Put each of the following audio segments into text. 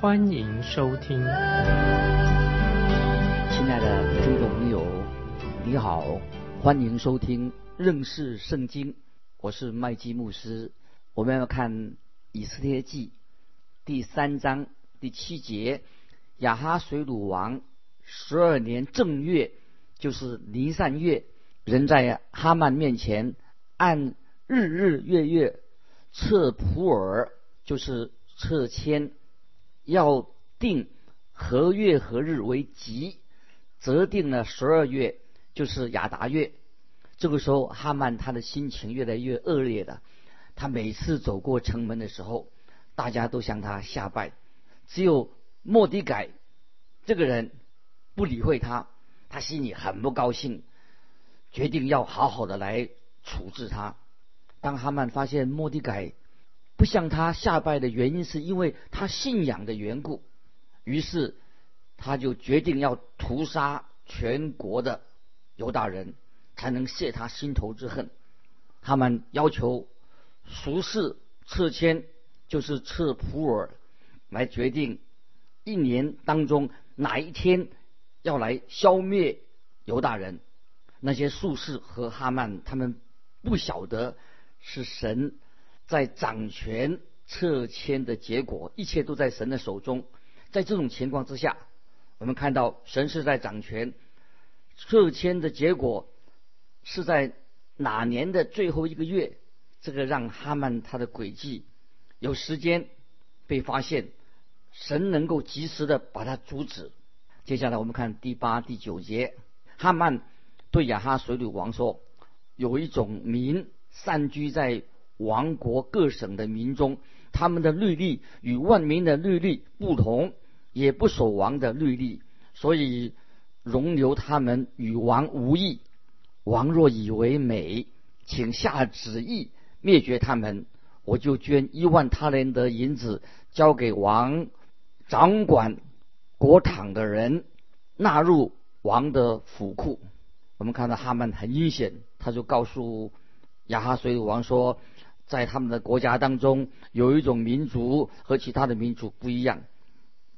欢迎收听。亲爱的听众朋友，你好，欢迎收听认识圣经，我是麦基牧师。我们要看以斯帖记第三章第七节，亚哈水鲁王十二年正月，就是尼散月。人在哈曼面前按日日月月测普尔，就是测签，要定何月何日为吉，则定了十二月，就是亚达月。这个时候，哈曼他的心情越来越恶劣了。他每次走过城门的时候，大家都向他下拜，只有莫迪改这个人不理会他，他心里很不高兴。决定要好好的来处置他。当哈曼发现莫迪改不向他下拜的原因是因为他信仰的缘故，于是他就决定要屠杀全国的犹大人，才能泄他心头之恨。他们要求俗世撤迁，就是撤普尔，来决定一年当中哪一天要来消灭犹大人。那些术士和哈曼，他们不晓得是神在掌权撤迁的结果，一切都在神的手中。在这种情况之下，我们看到神是在掌权，撤迁的结果是在哪年的最后一个月？这个让哈曼他的诡计有时间被发现，神能够及时的把它阻止。接下来我们看第八、第九节，哈曼。对亚哈水鲁王说：“有一种民散居在王国各省的民中，他们的律例与万民的律例不同，也不守王的律例，所以容留他们与王无异。王若以为美，请下旨意灭绝他们，我就捐一万他人的银子交给王掌管国场的人，纳入王的府库。”我们看到哈曼很阴险，他就告诉亚哈水王说，在他们的国家当中有一种民族和其他的民族不一样，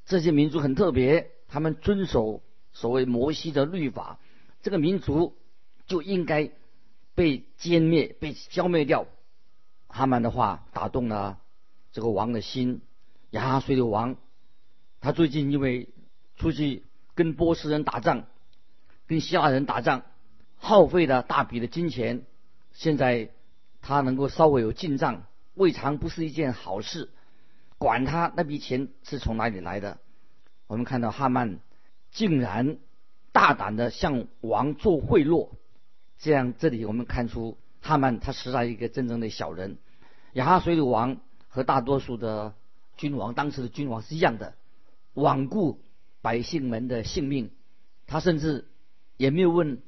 这些民族很特别，他们遵守所谓摩西的律法，这个民族就应该被歼灭、被消灭掉。哈曼的话打动了这个王的心，亚哈水鲁王他最近因为出去跟波斯人打仗，跟希腊人打仗。耗费了大笔的金钱，现在他能够稍微有进账，未尝不是一件好事。管他那笔钱是从哪里来的，我们看到哈曼竟然大胆的向王做贿赂，这样这里我们看出哈曼他实在一个真正的小人。亚哈水鲁王和大多数的君王，当时的君王是一样的，罔顾百姓们的性命，他甚至也没有问。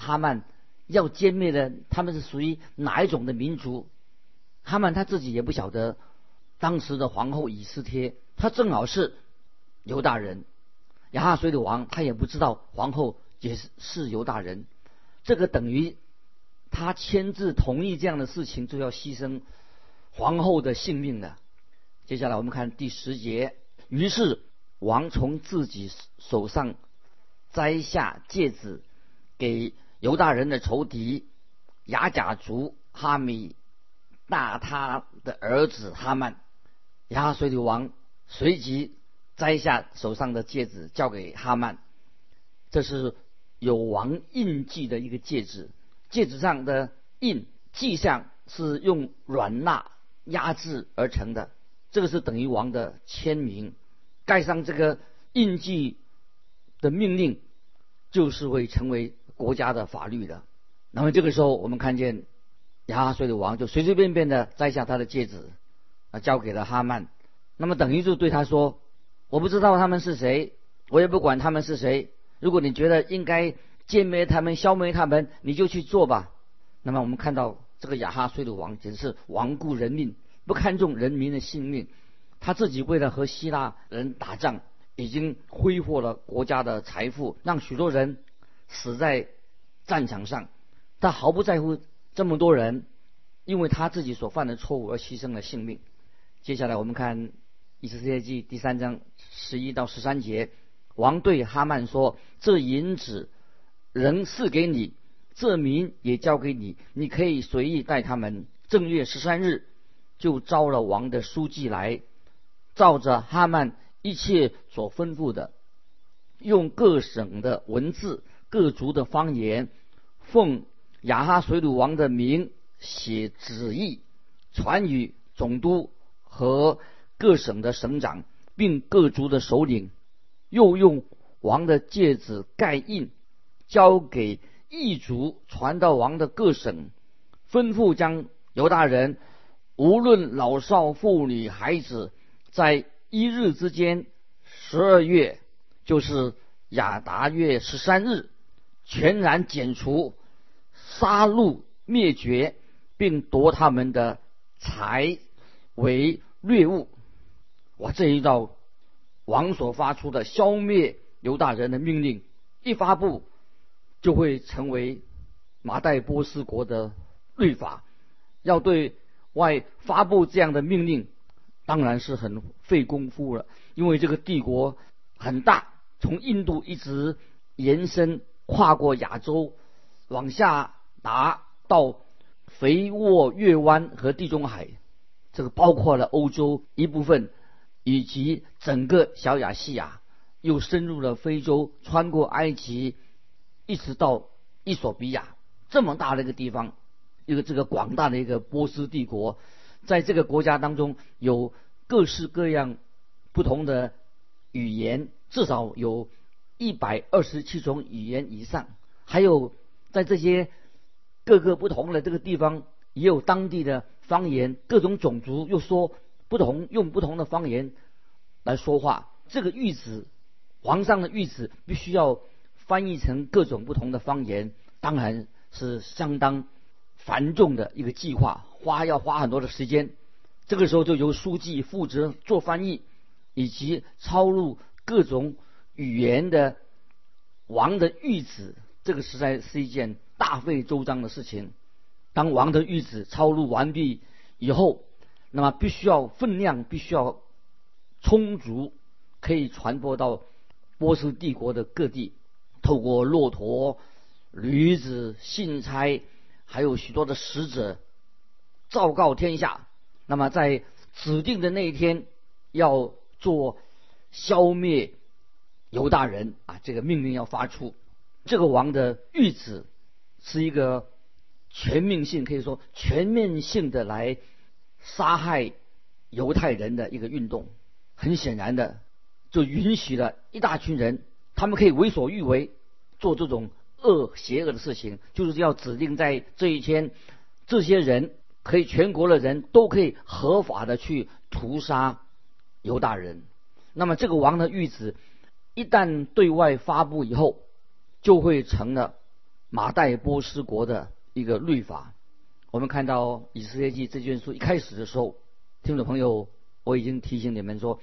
哈曼要歼灭的，他们是属于哪一种的民族？哈曼他自己也不晓得。当时的皇后以斯帖，她正好是犹大人；亚哈水的王，他也不知道皇后也是是犹大人。这个等于他签字同意这样的事情，就要牺牲皇后的性命了。接下来我们看第十节。于是王从自己手上摘下戒指，给。犹大人的仇敌雅甲族哈米大他的儿子哈曼，亚哈水的王随即摘下手上的戒指交给哈曼，这是有王印记的一个戒指，戒指上的印记象是用软蜡压制而成的，这个是等于王的签名，盖上这个印记的命令就是会成为。国家的法律的，那么这个时候，我们看见亚哈水的王就随随便便的摘下他的戒指，啊，交给了哈曼。那么等于就对他说：“我不知道他们是谁，我也不管他们是谁。如果你觉得应该歼灭他们、消灭他们，你就去做吧。那么我们看到这个亚哈水的王简直是罔顾人命，不看重人民的性命。他自己为了和希腊人打仗，已经挥霍了国家的财富，让许多人死在战场上。他毫不在乎这么多人，因为他自己所犯的错误而牺牲了性命。接下来我们看《以斯帖记》第三章十一到十三节，王对哈曼说：“这银子仍赐给你，这民也交给你，你可以随意带他们。”正月十三日，就招了王的书记来，照着哈曼一切所吩咐的，用各省的文字、各族的方言，奉亚哈水鲁王的名写旨意，传与总督。和各省的省长，并各族的首领，又用王的戒指盖印，交给异族传到王的各省，吩咐将犹大人，无论老少妇女孩子，在一日之间，十二月，就是亚达月十三日，全然剪除，杀戮灭绝，并夺他们的财为。掠物，哇！这一道王所发出的消灭犹大人的命令一发布，就会成为马代波斯国的律法。要对外发布这样的命令，当然是很费功夫了，因为这个帝国很大，从印度一直延伸，跨过亚洲，往下达到肥沃月湾和地中海。这个包括了欧洲一部分，以及整个小亚细亚，又深入了非洲，穿过埃及，一直到伊索比亚，这么大的一个地方，一个这个广大的一个波斯帝国，在这个国家当中有各式各样不同的语言，至少有一百二十七种语言以上，还有在这些各个不同的这个地方，也有当地的。方言，各种种族又说不同，用不同的方言来说话。这个谕旨，皇上的谕旨必须要翻译成各种不同的方言，当然是相当繁重的一个计划，花要花很多的时间。这个时候就由书记负责做翻译，以及抄录各种语言的王的谕旨。这个实在是一件大费周章的事情。当王的谕旨抄录完毕以后，那么必须要分量必须要充足，可以传播到波斯帝国的各地。透过骆驼、驴子、信差，还有许多的使者，昭告天下。那么在指定的那一天，要做消灭犹大人啊，这个命令要发出。这个王的谕旨是一个。全面性可以说全面性的来杀害犹太人的一个运动，很显然的就允许了一大群人，他们可以为所欲为，做这种恶邪恶的事情，就是要指定在这一天，这些人可以全国的人都可以合法的去屠杀犹大人。那么这个王的谕旨一旦对外发布以后，就会成了马代波斯国的。一个律法，我们看到《以色列记》这卷书一开始的时候，听众朋友，我已经提醒你们说，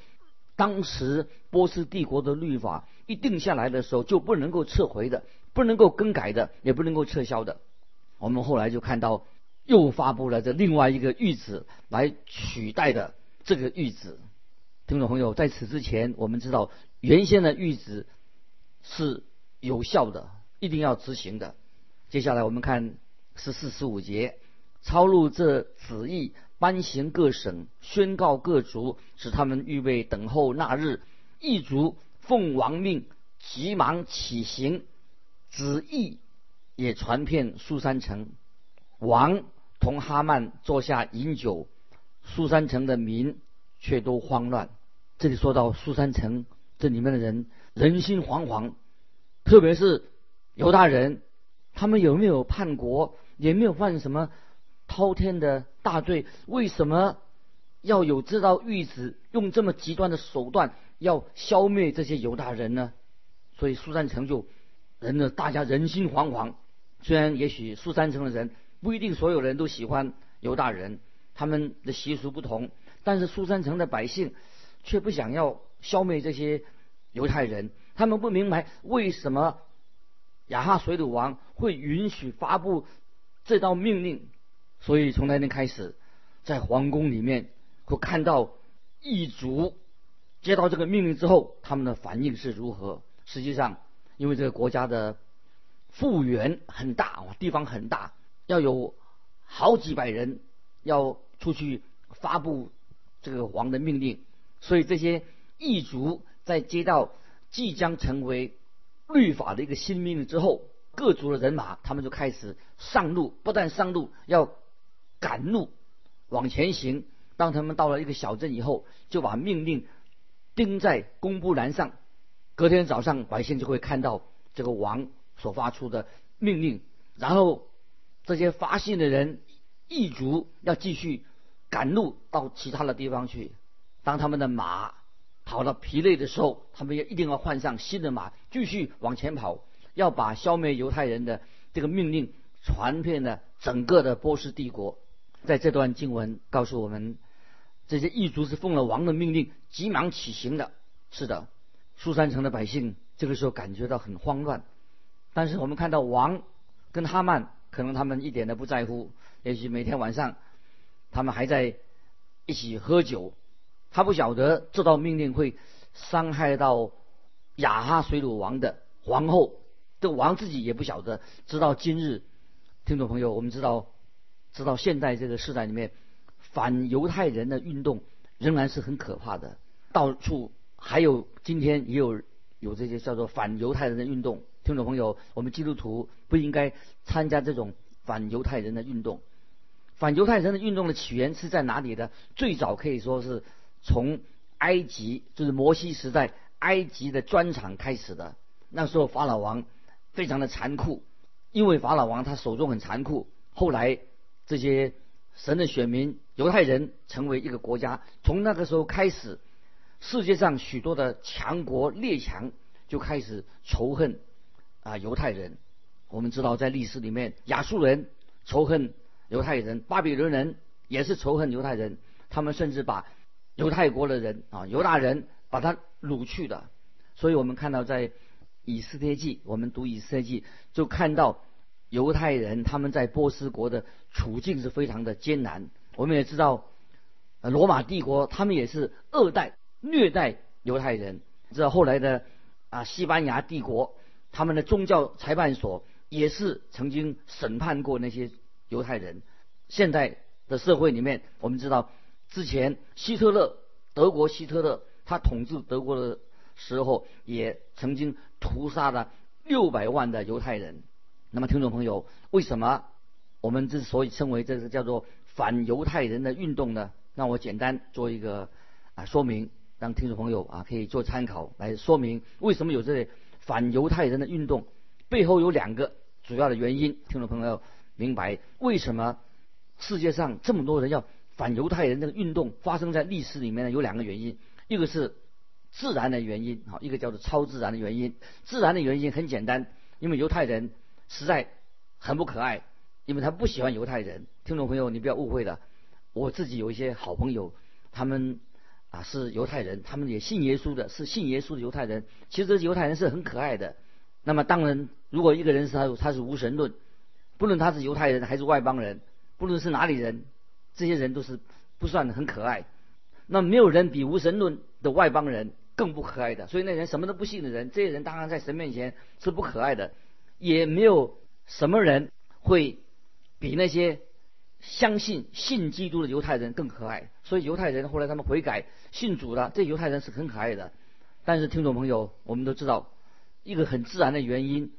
当时波斯帝国的律法一定下来的时候，就不能够撤回的，不能够更改的，也不能够撤销的。我们后来就看到，又发布了这另外一个谕旨来取代的这个谕旨。听众朋友，在此之前，我们知道原先的谕旨是有效的，一定要执行的。接下来我们看。十四十五节，抄录这旨意，颁行各省，宣告各族，使他们预备等候那日。一族奉王命，急忙起行。旨意也传遍苏山城。王同哈曼坐下饮酒，苏山城的民却都慌乱。这里说到苏山城，这里面的人人心惶惶，特别是犹大人，他们有没有叛国？也没有犯什么滔天的大罪，为什么要有这道谕旨，用这么极端的手段要消灭这些犹大人呢？所以苏三成就人呢，大家人心惶惶。虽然也许苏三城的人不一定所有人都喜欢犹大人，他们的习俗不同，但是苏三城的百姓却不想要消灭这些犹太人。他们不明白为什么亚哈水鲁王会允许发布这道命令，所以从那天开始，在皇宫里面会看到异族接到这个命令之后，他们的反应是如何。实际上，因为这个国家的复原很大，地方很大，要有好几百人要出去发布这个王的命令，所以这些异族在接到即将成为律法的一个新命令之后，各族的人马他们就开始上路，不但上路，要赶路往前行。当他们到了一个小镇以后，就把命令钉在公布栏上。隔天早上，百姓就会看到这个王所发出的命令，然后这些发信的人一族要继续赶路到其他的地方去。当他们的马跑到疲累的时候，他们也一定要换上新的马，继续往前跑，要把消灭犹太人的这个命令传遍了整个的波斯帝国。在这段经文告诉我们，这些异族是奉了王的命令，急忙起行的。是的。苏三城的百姓这个时候感觉到很慌乱，但是我们看到王跟哈曼可能他们一点都不在乎，也许每天晚上他们还在一起喝酒，他不晓得这道命令会伤害到亚哈水鲁王的皇后，这王自己也不晓得。直到今日，听众朋友，我们知道，知道现在这个时代里面反犹太人的运动仍然是很可怕的，到处。还有今天也有有这些叫做反犹太人的运动，听众朋友，我们基督徒不应该参加这种反犹太人的运动。反犹太人的运动的起源是在哪里的？最早可以说是从埃及，就是摩西时代埃及的砖厂开始的。那时候法老王非常的残酷，因为法老王他手中很残酷。后来这些神的选民犹太人成为一个国家，从那个时候开始。世界上许多的强国列强就开始仇恨啊犹太人。我们知道，在历史里面，亚述人仇恨犹太人，巴比伦人也是仇恨犹太人。他们甚至把犹太国的人啊犹大人把他掳去的。所以我们看到，在以斯帖记，我们读以斯帖记，就看到犹太人他们在波斯国的处境是非常的艰难。我们也知道，罗马帝国他们也是二代。虐待犹太人，知道后来的啊西班牙帝国，他们的宗教裁判所也是曾经审判过那些犹太人。现在的社会里面，我们知道之前希特勒，德国希特勒他统治德国的时候，也曾经屠杀了六百万的犹太人。那么听众朋友，为什么我们之所以称为这个叫做反犹太人的运动呢？让我简单做一个啊说明。让听众朋友啊可以做参考来说明为什么有这反犹太人的运动，背后有两个主要的原因。听众朋友明白为什么世界上这么多人要反犹太人这个运动发生在历史里面呢？有两个原因，一个是自然的原因，好，一个叫做超自然的原因。自然的原因很简单，因为犹太人实在很不可爱，因为他不喜欢犹太人。听众朋友，你不要误会了，我自己有一些好朋友，他们。啊，是犹太人，他们也信耶稣的，是信耶稣的犹太人。其实犹太人是很可爱的。那么当然，如果一个人是他他是无神论，不论他是犹太人还是外邦人，不论是哪里人，这些人都是不算很可爱。那没有人比无神论的外邦人更不可爱的。所以那人什么都不信的人，这些人当然在神面前是不可爱的。也没有什么人会比那些。相信信基督的犹太人更可爱，所以犹太人后来他们悔改信主了。这犹太人是很可爱的，但是听众朋友，我们都知道一个很自然的原因：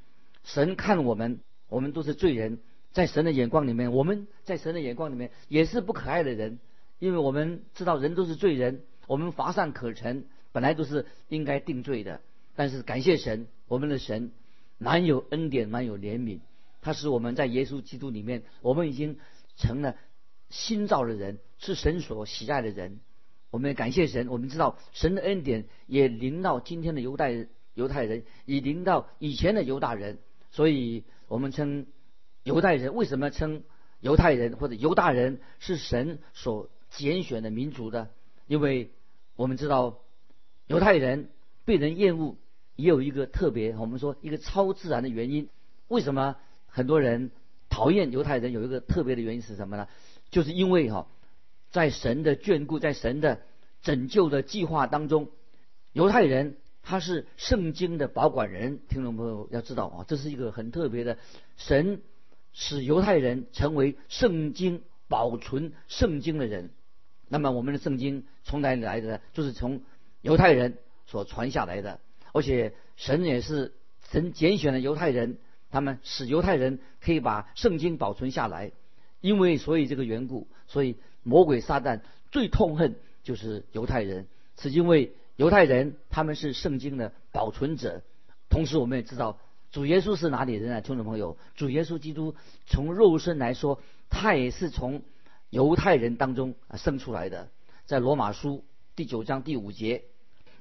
神看我们，我们都是罪人，在神的眼光里面，我们在神的眼光里面也是不可爱的人，因为我们知道人都是罪人，我们乏善可陈，本来都是应该定罪的。但是感谢神，我们的神满有恩典，满有怜悯，他使我们在耶稣基督里面，我们已经。成了新造的人，是神所喜爱的人。我们也感谢神。我们知道神的恩典也临到今天的犹太犹太人，已临到以前的犹大人。所以我们称犹太人为什么称犹太人或者犹大人是神所拣选的民族的？因为我们知道犹太人被人厌恶，也有一个特别，我们说一个超自然的原因。为什么很多人讨厌犹太人？有一个特别的原因是什么呢？就是因为哈，在神的眷顾，在神的拯救的计划当中，犹太人。他是圣经的保管人，听众朋友要知道啊，这是一个很特别的，神使犹太人成为圣经保存圣经的人。那么我们的圣经从哪里来的？就是从犹太人所传下来的，而且神也是神拣选了犹太人，他们使犹太人可以把圣经保存下来。因为所以这个缘故，所以魔鬼撒旦最痛恨就是犹太人，是因为。犹太人他们是圣经的保存者，同时我们也知道主耶稣是哪里人啊？听众朋友，主耶稣基督从肉身来说，他也是从犹太人当中啊生出来的。在罗马书第九章第五节，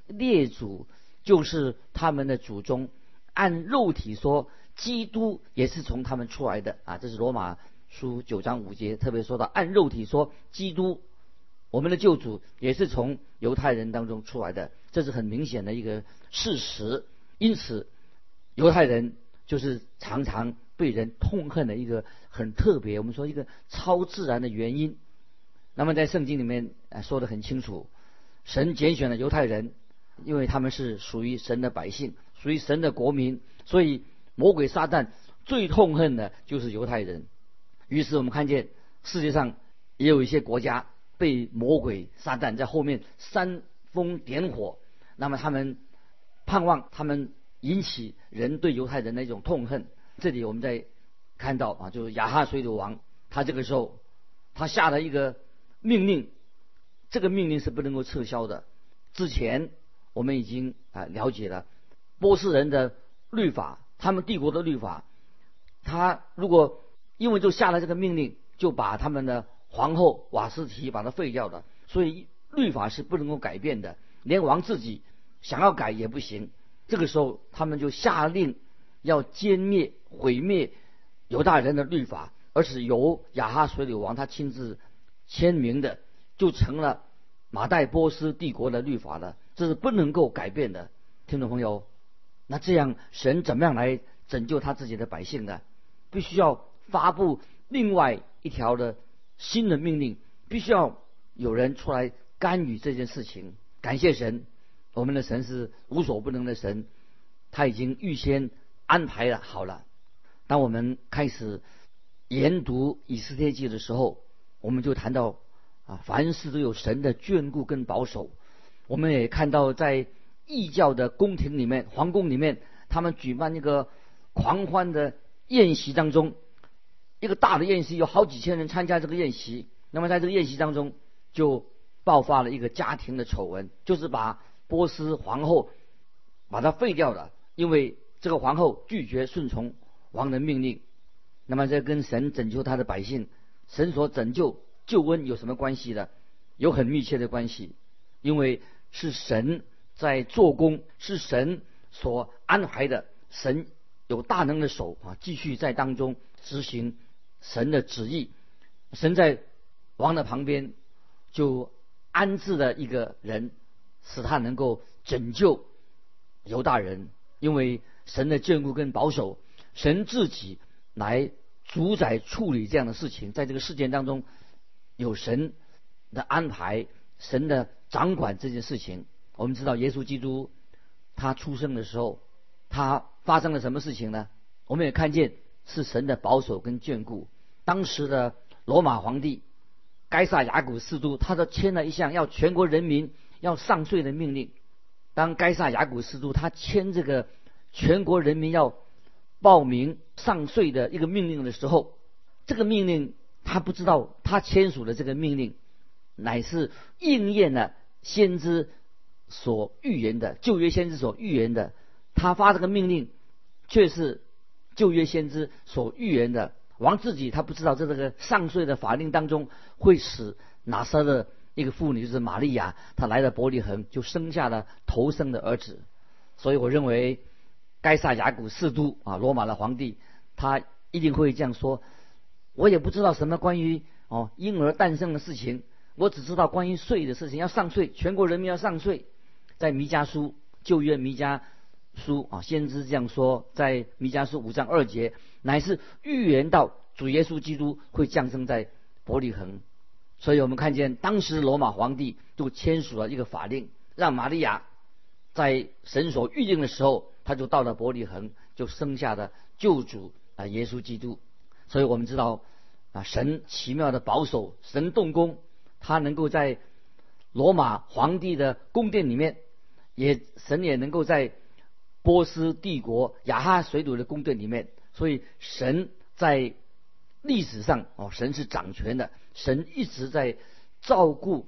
列祖就是他们的祖宗，按肉体说，基督也是从他们出来的啊。这是罗马书九章五节特别说到，按肉体说，基督。我们的救主也是从犹太人当中出来的，这是很明显的一个事实。因此，犹太人就是常常被人痛恨的一个很特别，我们说一个超自然的原因。那么在圣经里面说的很清楚，神拣选了犹太人，因为他们是属于神的百姓，属于神的国民，所以魔鬼撒旦最痛恨的就是犹太人。于是我们看见世界上也有一些国家。被魔鬼撒旦在后面煽风点火，那么他们盼望他们引起人对犹太人的一种痛恨。这里我们在看到啊，就是亚哈水流王，他这个时候他下了一个命令，这个命令是不能够撤销的。之前我们已经啊了解了波斯人的律法，他们帝国的律法，他如果因为就下了这个命令，就把他们的。皇后瓦斯提把它废掉了，所以律法是不能够改变的，连王自己想要改也不行。这个时候，他们就下令要歼灭、毁灭犹大人的律法，而是由亚哈水柳王他亲自签名的，就成了马代波斯帝国的律法了。这是不能够改变的，听众朋友。那这样，神怎么样来拯救他自己的百姓呢？必须要发布另外一条的。新的命令必须要有人出来干预这件事情。感谢神，我们的神是无所不能的神，他已经预先安排了好了。当我们开始研读以斯帖记的时候，我们就谈到啊，凡事都有神的眷顾跟保守。我们也看到在异教的宫廷里面、皇宫里面，他们举办那个狂欢的宴席当中。一个大的宴席，有好几千人参加这个宴席。那么在这个宴席当中，就爆发了一个家庭的丑闻，就是把波斯皇后把他废掉了，因为这个皇后拒绝顺从王的命令。那么这跟神拯救他的百姓，神所拯救救恩有什么关系呢？有很密切的关系，因为是神在做工，是神所安排的，神有大能的手啊，继续在当中执行。神的旨意，神在王的旁边就安置了一个人，使他能够拯救犹大人。因为神的眷顾跟保守，神自己来主宰处理这样的事情，在这个事件当中有神的安排，神的掌管这件事情。我们知道耶稣基督他出生的时候，他发生了什么事情呢？我们也看见是神的保守跟眷顾。当时的罗马皇帝该萨雅古斯都，他都签了一项要全国人民要上税的命令。当该萨雅古斯都他签这个全国人民要报名上税的一个命令的时候，这个命令他不知道他签署的这个命令乃是应验了先知所预言的旧约先知所预言的。他发这个命令却是旧约先知所预言的。王自己他不知道，在这个上税的法令当中，会使拿撒的一个妇女，就是玛利亚，她来了伯利恒，就生下了头生的儿子。所以我认为，该萨雅古四都啊，罗马的皇帝，他一定会这样说：我也不知道什么关于哦婴儿诞生的事情，我只知道关于税的事情，要上税，全国人民要上税。在弥迦书旧约弥迦书啊，先知这样说，在弥迦书五章二节，乃是预言到主耶稣基督会降生在伯利恒。所以我们看见当时罗马皇帝就签署了一个法令，让玛利亚在神所预定的时候，他就到了伯利恒，就生下了救主啊耶稣基督。所以我们知道啊，神奇妙的保守，神动工，他能够在罗马皇帝的宫殿里面，也神也能够在波斯帝国亚哈水土的宫殿里面。所以神在历史上哦，神是掌权的。神一直在照顾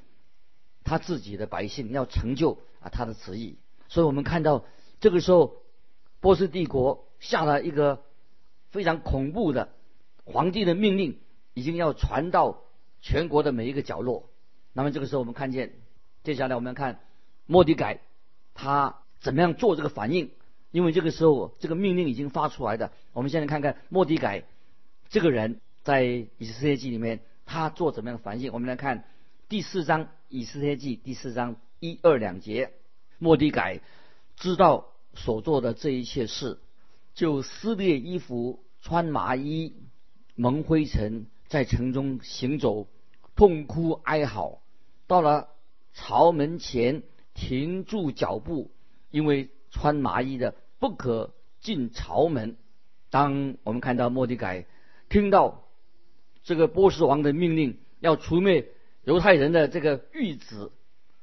他自己的百姓，要成就啊他的旨意。所以我们看到这个时候，波斯帝国下了一个非常恐怖的皇帝的命令，已经要传到全国的每一个角落。那么这个时候，我们看见接下来我们要看莫迪改他怎么样做这个反应？因为这个时候这个命令已经发出来的。我们现在看看莫迪改这个人在以斯帖记里面。他做怎么样的反省？我们来看第四章《以斯帖记》第四章一二两节。莫迪改知道所做的这一切事，就撕裂衣服，穿麻衣，蒙灰尘，在城中行走，痛哭哀嚎。到了朝门前，停住脚步，因为穿麻衣的不可进朝门。当我们看到莫迪改听到。这个波斯王的命令要除灭犹太人的这个谕旨，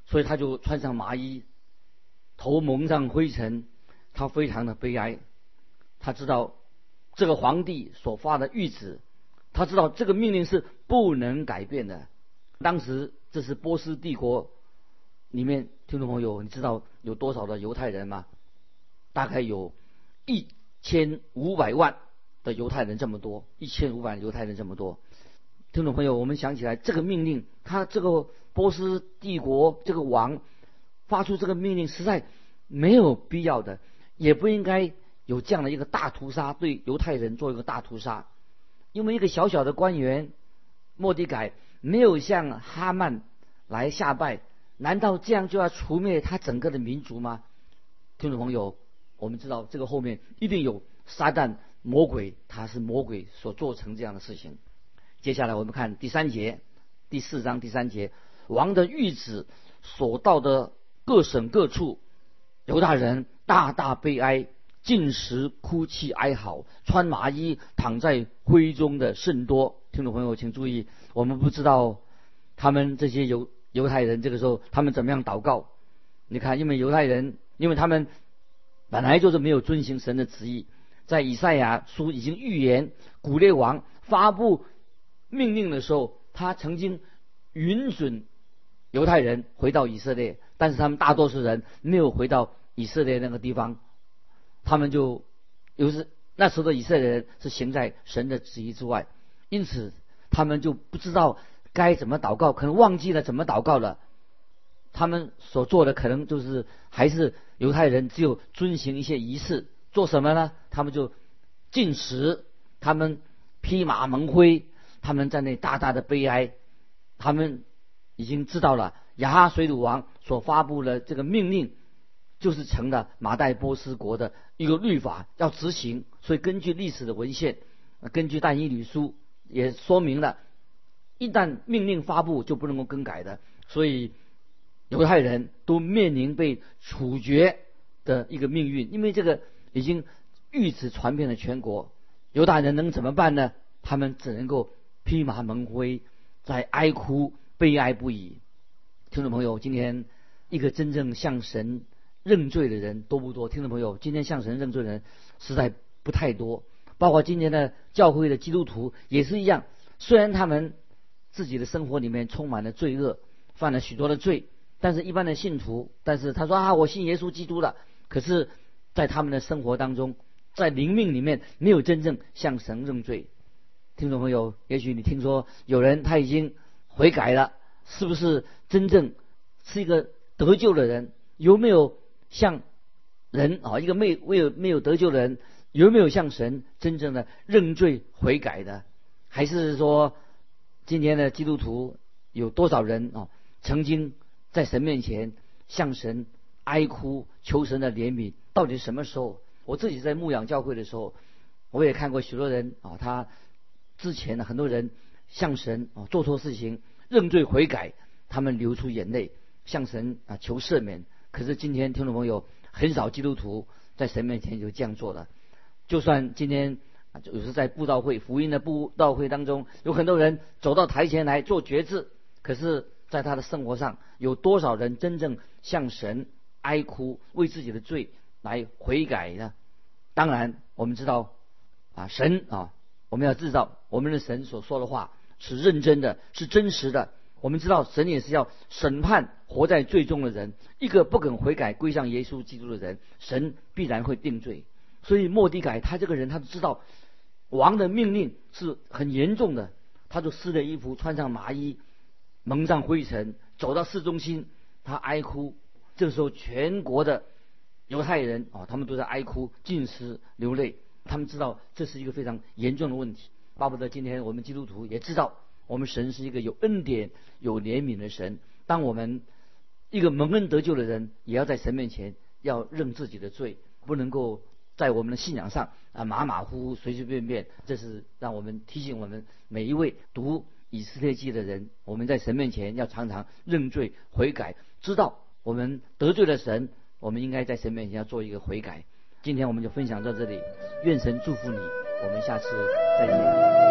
所以他就穿上麻衣，头蒙上灰尘，他非常的悲哀。他知道这个皇帝所发的谕旨，他知道这个命令是不能改变的。当时这是波斯帝国里面，听众朋友，你知道有多少的犹太人吗？大概有一千五百万的犹太人，这么多，一千五百犹太人这么多。听众朋友，我们想起来这个命令，他这个波斯帝国这个王发出这个命令，实在没有必要的，也不应该有这样的一个大屠杀，对犹太人做一个大屠杀。因为一个小小的官员莫迪改没有向哈曼来下拜，难道这样就要除灭他整个的民族吗？听众朋友，我们知道这个后面一定有撒旦魔鬼，他是魔鬼所做成这样的事情。接下来我们看第三节，第四章第三节，王的谕旨所到的各省各处，犹大人大大悲哀，进食哭泣哀嚎，穿麻衣躺在灰中的甚多。听众朋友请注意，我们不知道他们这些犹犹太人这个时候他们怎么样祷告。你看，因为犹太人，因为他们本来就是没有遵行神的旨意，在以赛亚书已经预言古列王发布。命令的时候，他曾经允准犹太人回到以色列，但是他们大多数人没有回到以色列那个地方，他们就有时那时候的以色列人是行在神的旨意之外，因此他们就不知道该怎么祷告，可能忘记了怎么祷告了。他们所做的可能就是还是犹太人只有遵行一些仪式，做什么呢？他们就进食，他们披麻蒙灰。他们在那大大的悲哀，他们已经知道了亚哈水鲁王所发布的这个命令，就是成了马代波斯国的一个律法要执行。所以根据历史的文献，根据但以理书也说明了，一旦命令发布就不能够更改的。所以犹太人都面临被处决的一个命运，因为这个已经谕旨传遍了全国。犹大人能怎么办呢？他们只能够。披麻蒙灰，在哀哭悲哀不已。听众朋友，今天一个真正向神认罪的人多不多？听众朋友，今天向神认罪的人实在不太多。包括今天的教会的基督徒也是一样。虽然他们自己的生活里面充满了罪恶，犯了许多的罪，但是一般的信徒，但是他说啊，我信耶稣基督了。可是，在他们的生活当中，在灵命里面没有真正向神认罪。听众朋友，也许你听说有人他已经悔改了，是不是真正是一个得救的人？有没有像人啊，一个没没有没有得救的人，有没有向神真正的认罪悔改的？还是说，今天的基督徒有多少人啊，曾经在神面前向神哀哭，求神的怜悯？到底什么时候？我自己在牧养教会的时候，我也看过许多人啊，他之前的很多人向神啊做错事情认罪悔改，他们流出眼泪向神啊求赦免。可是今天听众朋友。很少基督徒在神面前就这样做的。就算今天有时在布道会、福音的布道会当中，有很多人走到台前来做决志，可是，在他的生活上，有多少人真正向神哀哭，为自己的罪来悔改呢？当然，我们知道啊，神啊，我们要知道我们的神所说的话是认真的，是真实的。我们知道，神也是要审判活在罪中的人。一个不肯悔改归向耶稣基督的人，神必然会定罪。所以莫迪改他这个人，他知道王的命令是很严重的，他就撕了衣服，穿上麻衣，蒙上灰尘，走到市中心，他哀哭。这时候，全国的犹太人啊，他们都在哀哭、尽失、流泪。他们知道这是一个非常严重的问题。巴不得今天我们基督徒也知道。我们神是一个有恩典、有怜悯的神。当我们一个蒙恩得救的人，也要在神面前要认自己的罪，不能够在我们的信仰上啊马马虎虎、随随便便。这是让我们提醒我们每一位读以斯帖记的人，我们在神面前要常常认罪悔改，知道我们得罪了神，我们应该在神面前要做一个悔改。今天我们就分享到这里，愿神祝福你，我们下次再见。